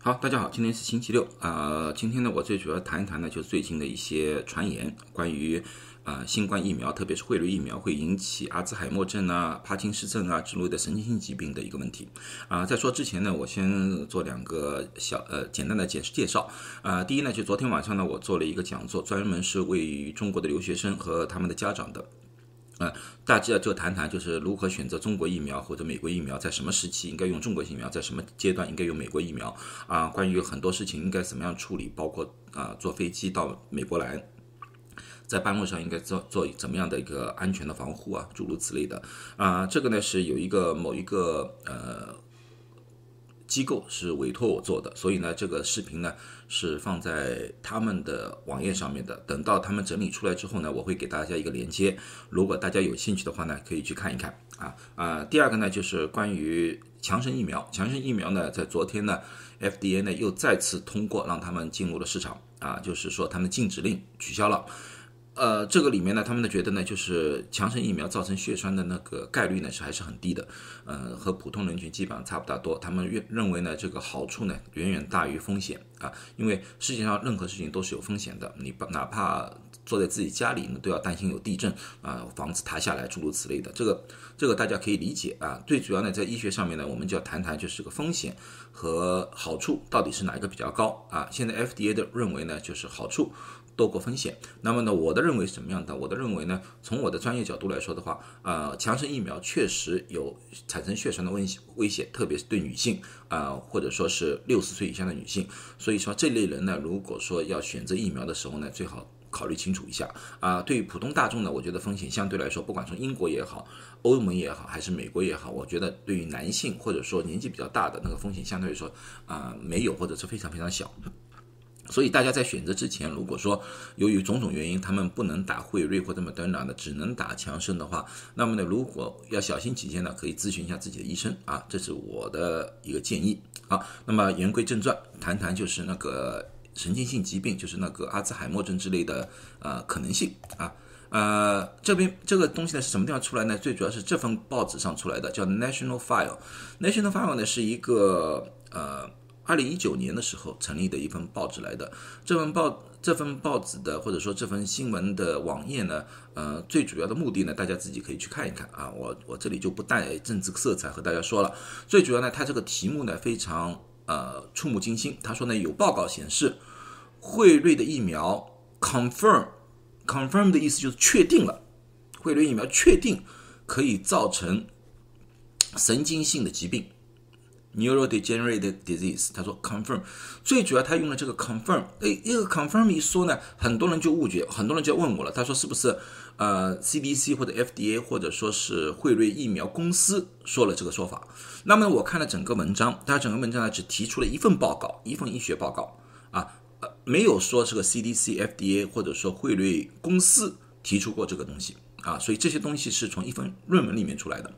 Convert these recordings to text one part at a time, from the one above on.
好，大家好，今天是星期六啊、今天呢，我最主要谈一谈呢，就是最近的一些传言，关于啊、新冠疫苗，特别是汇率疫苗会引起阿兹海默症啊、帕金森症啊之类的神经性疾病的一个问题啊、在说之前呢，我先做两个小呃简单的简介绍啊、第一呢，就昨天晚上呢，我做了一个讲座，专门是为中国的留学生和他们的家长的。呃，大家就谈谈就是如何选择中国疫苗或者美国疫苗，在什么时期应该用中国疫苗，在什么阶段应该用美国疫苗。啊、关于很多事情应该怎么样处理，包括啊、坐飞机到美国来，在半路上应该做做怎么样的一个安全的防护啊，诸如此类的。啊、这个呢是有一个某一个呃机构是委托我做的，所以呢，这个视频呢是放在他们的网页上面的。等到他们整理出来之后呢，我会给大家一个连接，如果大家有兴趣的话呢，可以去看一看啊啊。第二个呢，就是关于强生疫苗，强生疫苗呢，在昨天呢，FDA 呢又再次通过让他们进入了市场啊，就是说他们禁止令取消了。呃，这个里面呢，他们呢觉得呢，就是强生疫苗造成血栓的那个概率呢是还是很低的，呃，和普通人群基本上差不大多。他们认认为呢，这个好处呢远远大于风险啊，因为世界上任何事情都是有风险的，你不哪怕坐在自己家里呢，都要担心有地震啊，房子塌下来，诸如此类的。这个这个大家可以理解啊。最主要呢，在医学上面呢，我们就要谈谈就是这个风险和好处到底是哪一个比较高啊？现在 FDA 的认为呢，就是好处。多过风险。那么呢，我的认为是什么样的？我的认为呢，从我的专业角度来说的话，呃，强生疫苗确实有产生血栓的危危险，特别是对女性啊、或者说是六十岁以下的女性。所以说这类人呢，如果说要选择疫苗的时候呢，最好。考虑清楚一下啊！对于普通大众呢，我觉得风险相对来说，不管从英国也好、欧盟也好，还是美国也好，我觉得对于男性或者说年纪比较大的那个风险相对来说啊、没有或者是非常非常小。所以大家在选择之前，如果说由于种种原因，他们不能打辉瑞或者 Moderna 的，只能打强生的话，那么呢，如果要小心起见呢，可以咨询一下自己的医生啊，这是我的一个建议。好，那么言归正传，谈谈就是那个神经性疾病，就是那个阿兹海默症之类的呃可能性啊。呃，这边这个东西呢是什么地方出来呢？最主要是这份报纸上出来的，叫 National File。National File 呢是一个呃。二零一九年的时候成立的一份报纸来的，这份报这份报纸的或者说这份新闻的网页呢，呃，最主要的目的呢，大家自己可以去看一看啊，我我这里就不带政治色彩和大家说了。最主要呢，它这个题目呢非常呃触目惊心。他说呢，有报告显示，辉瑞的疫苗 confirm confirm 的意思就是确定了，辉瑞疫苗确定可以造成神经性的疾病。Neurodegenerative disease，他说 confirm，最主要他用了这个 confirm，哎，这个 confirm 一说呢，很多人就误解，很多人就问我了，他说是不是呃 CDC 或者 FDA 或者说是惠瑞疫苗公司说了这个说法？那么我看了整个文章，他整个文章呢只提出了一份报告，一份医学报告啊，呃，没有说这个 CDC、FDA 或者说惠瑞公司提出过这个东西啊，所以这些东西是从一份论文里面出来的。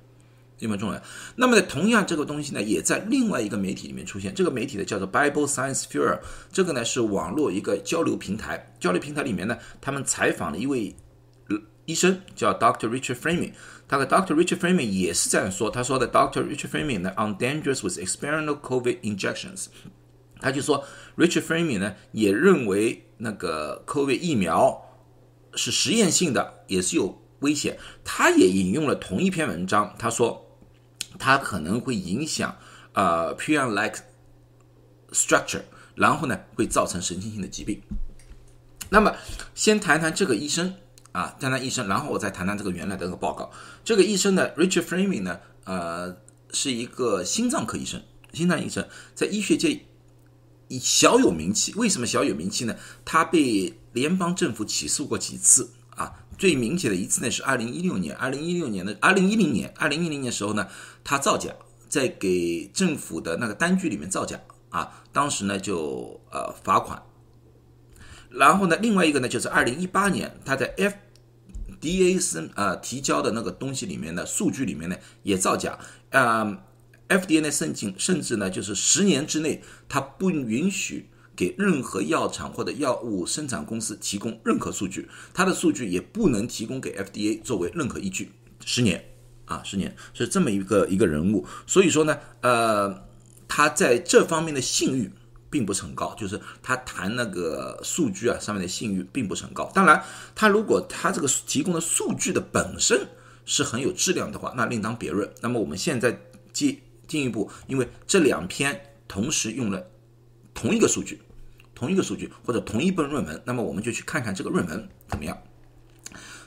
一分重要。那么呢，同样这个东西呢，也在另外一个媒体里面出现。这个媒体呢叫做 Bible Science Sphere，这个呢是网络一个交流平台。交流平台里面呢，他们采访了一位医生，叫 Doctor Richard Framing。他和 Doctor Richard Framing 也是这样说，他说的 Doctor Richard Framing 呢，on dangerous with experimental COVID injections。他就说 Richard Framing 呢也认为那个 COVID 疫苗是实验性的，也是有危险。他也引用了同一篇文章，他说。它可能会影响呃 prion-like structure，然后呢会造成神经性的疾病。那么先谈谈这个医生啊，谈谈医生，然后我再谈谈这个原来的这个报告。这个医生呢，Richard Framing 呢，呃，是一个心脏科医生，心脏医生在医学界以小有名气。为什么小有名气呢？他被联邦政府起诉过几次？最明显的一次呢是二零一六年，二零一六年的二零一零年，二零一零年时候呢，他造假，在给政府的那个单据里面造假啊，当时呢就呃罚款。然后呢，另外一个呢就是二零一八年他在 FDA 申呃提交的那个东西里面的数据里面呢也造假，呃 FDA 呢甚至甚至呢就是十年之内他不允许。给任何药厂或者药物生产公司提供任何数据，它的数据也不能提供给 FDA 作为任何依据。十年啊，十年是这么一个一个人物，所以说呢，呃，他在这方面的信誉并不是很高，就是他谈那个数据啊上面的信誉并不是很高。当然，他如果他这个提供的数据的本身是很有质量的话，那另当别论。那么我们现在进进一步，因为这两篇同时用了同一个数据，同一个数据或者同一本论文，那么我们就去看看这个论文怎么样。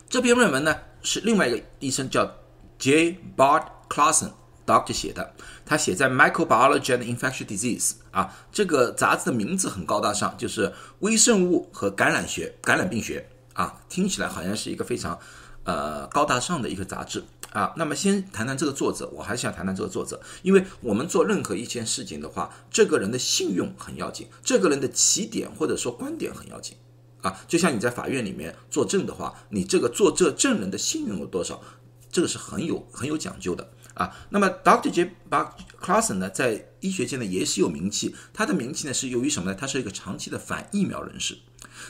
这篇论文呢是另外一个医生叫 J. Bart Clausen Doctor 写的，他写在 Microbiology and Infectious Disease 啊，这个杂志的名字很高大上，就是微生物和感染学、感染病学啊，听起来好像是一个非常呃高大上的一个杂志啊。那么先谈谈这个作者，我还是想谈谈这个作者，因为我们做任何一件事情的话，这个人的信用很要紧，这个人的起点或者说观点很要紧。啊，就像你在法院里面作证的话，你这个作这证人的信用有多少，这个是很有很有讲究的啊。那么 Dr. J. Buck Clausen 呢，在医学界呢也是有名气，他的名气呢是由于什么呢？他是一个长期的反疫苗人士。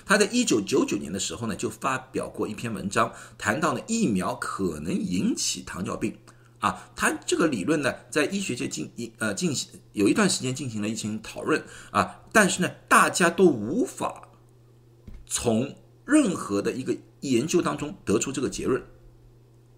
他在一九九九年的时候呢，就发表过一篇文章，谈到呢疫苗可能引起糖尿病啊。他这个理论呢，在医学界进一呃进行有一段时间进行了一些讨论啊，但是呢，大家都无法。从任何的一个研究当中得出这个结论，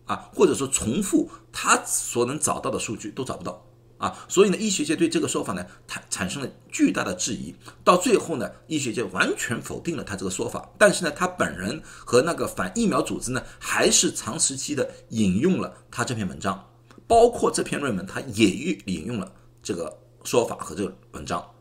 啊，或者说重复他所能找到的数据都找不到啊，所以呢，医学界对这个说法呢，产产生了巨大的质疑。到最后呢，医学界完全否定了他这个说法。但是呢，他本人和那个反疫苗组织呢，还是长时期的引用了他这篇文章，包括这篇论文，他也引用了这个说法和这个文章。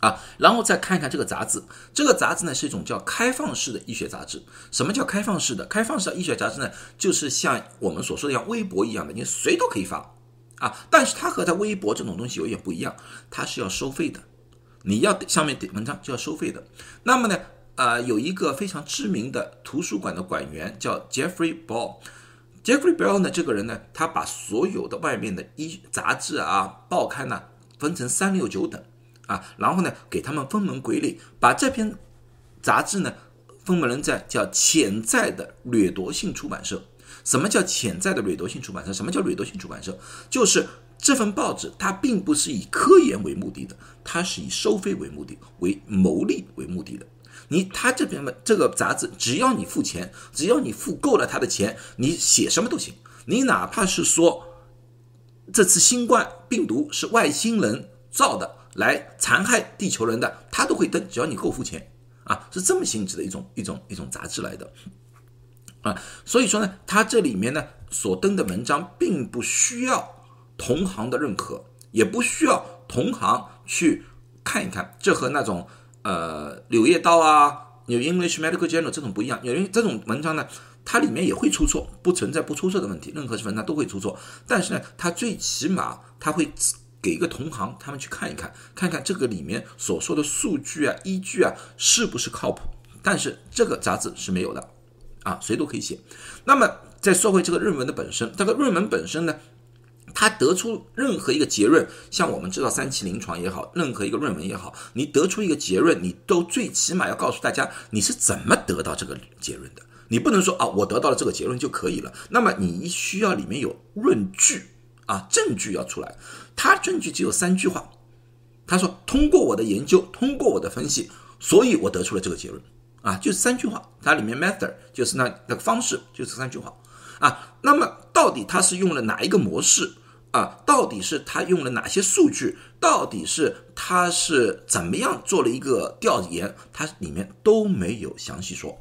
啊，然后再看一看这个杂志。这个杂志呢是一种叫开放式的医学杂志。什么叫开放式的？开放式的医学杂志呢，就是像我们所说的像微博一样的，你谁都可以发啊。但是它和在微博这种东西有点不一样，它是要收费的。你要上面点文章就要收费的。那么呢，啊，有一个非常知名的图书馆的馆员叫 Jeffrey Ball。Jeffrey Ball 呢，这个人呢，他把所有的外面的医杂志啊、报刊呢，分成三六九等。啊，然后呢，给他们分门归类，把这篇杂志呢分门在叫潜在的掠夺性出版社。什么叫潜在的掠夺性出版社？什么叫掠夺性出版社？就是这份报纸它并不是以科研为目的的，它是以收费为目的、为牟利为目的的。你他这边的这个杂志，只要你付钱，只要你付够了他的钱，你写什么都行。你哪怕是说这次新冠病毒是外星人造的。来残害地球人的，他都会登，只要你够付钱啊，是这么性质的一种一种一种杂志来的啊。所以说呢，他这里面呢所登的文章，并不需要同行的认可，也不需要同行去看一看。这和那种呃《柳叶刀》啊，《New English Medical Journal》这种不一样。因为这种文章呢，它里面也会出错，不存在不出错的问题。任何文章都会出错，但是呢，它最起码它会。给一个同行，他们去看一看，看看这个里面所说的数据啊、依据啊是不是靠谱。但是这个杂志是没有的，啊，谁都可以写。那么再说回这个论文的本身，这个论文本身呢，它得出任何一个结论，像我们知道三期临床也好，任何一个论文也好，你得出一个结论，你都最起码要告诉大家你是怎么得到这个结论的。你不能说啊，我得到了这个结论就可以了。那么你需要里面有论据。啊，证据要出来，他证据只有三句话，他说通过我的研究，通过我的分析，所以我得出了这个结论，啊，就三句话，它里面 method 就是那那个方式，就是三句话，啊，那么到底他是用了哪一个模式啊？到底是他用了哪些数据？到底是他是怎么样做了一个调研？他里面都没有详细说。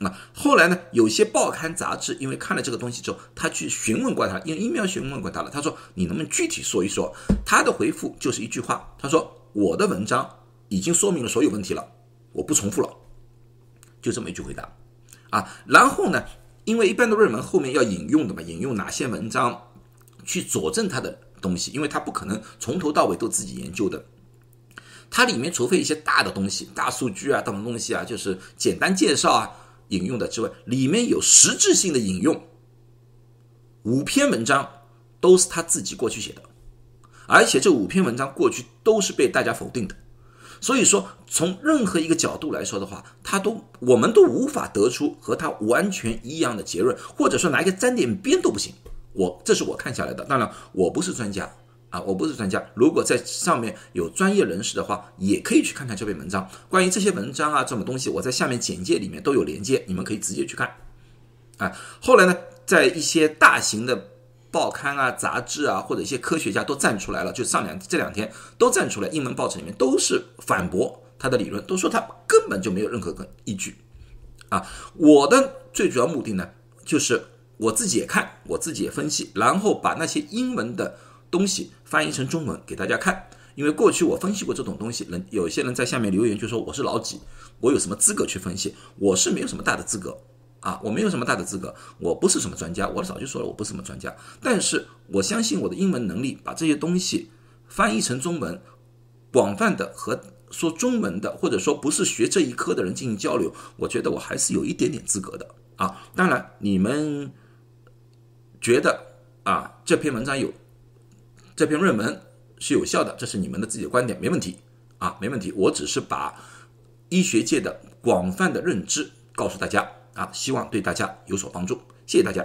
那后来呢？有些报刊杂志因为看了这个东西之后，他去询问过他，用 email 询问过他了。他说：“你能不能具体说一说？”他的回复就是一句话：“他说我的文章已经说明了所有问题了，我不重复了。”就这么一句回答啊。然后呢，因为一般的论文后面要引用的嘛，引用哪些文章去佐证他的东西？因为他不可能从头到尾都自己研究的，它里面除非一些大的东西、大数据啊，等东西啊，就是简单介绍啊。引用的之外，里面有实质性的引用，五篇文章都是他自己过去写的，而且这五篇文章过去都是被大家否定的，所以说从任何一个角度来说的话，他都我们都无法得出和他完全一样的结论，或者说拿一个沾点边都不行。我这是我看下来的，当然我不是专家啊，我不是专家。如果在上面有专业人士的话，也可以去看看这篇文章。关于这些文章啊，这种东西，我在下面简介里面都有连接，你们可以直接去看。啊，后来呢，在一些大型的报刊啊、杂志啊，或者一些科学家都站出来了，就上两这两天都站出来，英文报纸里面都是反驳他的理论，都说他根本就没有任何个依据。啊，我的最主要目的呢，就是我自己也看，我自己也分析，然后把那些英文的。东西翻译成中文给大家看，因为过去我分析过这种东西，人有些人在下面留言就说我是老几，我有什么资格去分析？我是没有什么大的资格啊，我没有什么大的资格，我不是什么专家，我早就说了我不是什么专家，但是我相信我的英文能力，把这些东西翻译成中文，广泛的和说中文的或者说不是学这一科的人进行交流，我觉得我还是有一点点资格的啊。当然，你们觉得啊这篇文章有。这篇论文是有效的，这是你们的自己的观点，没问题啊，没问题。我只是把医学界的广泛的认知告诉大家啊，希望对大家有所帮助。谢谢大家。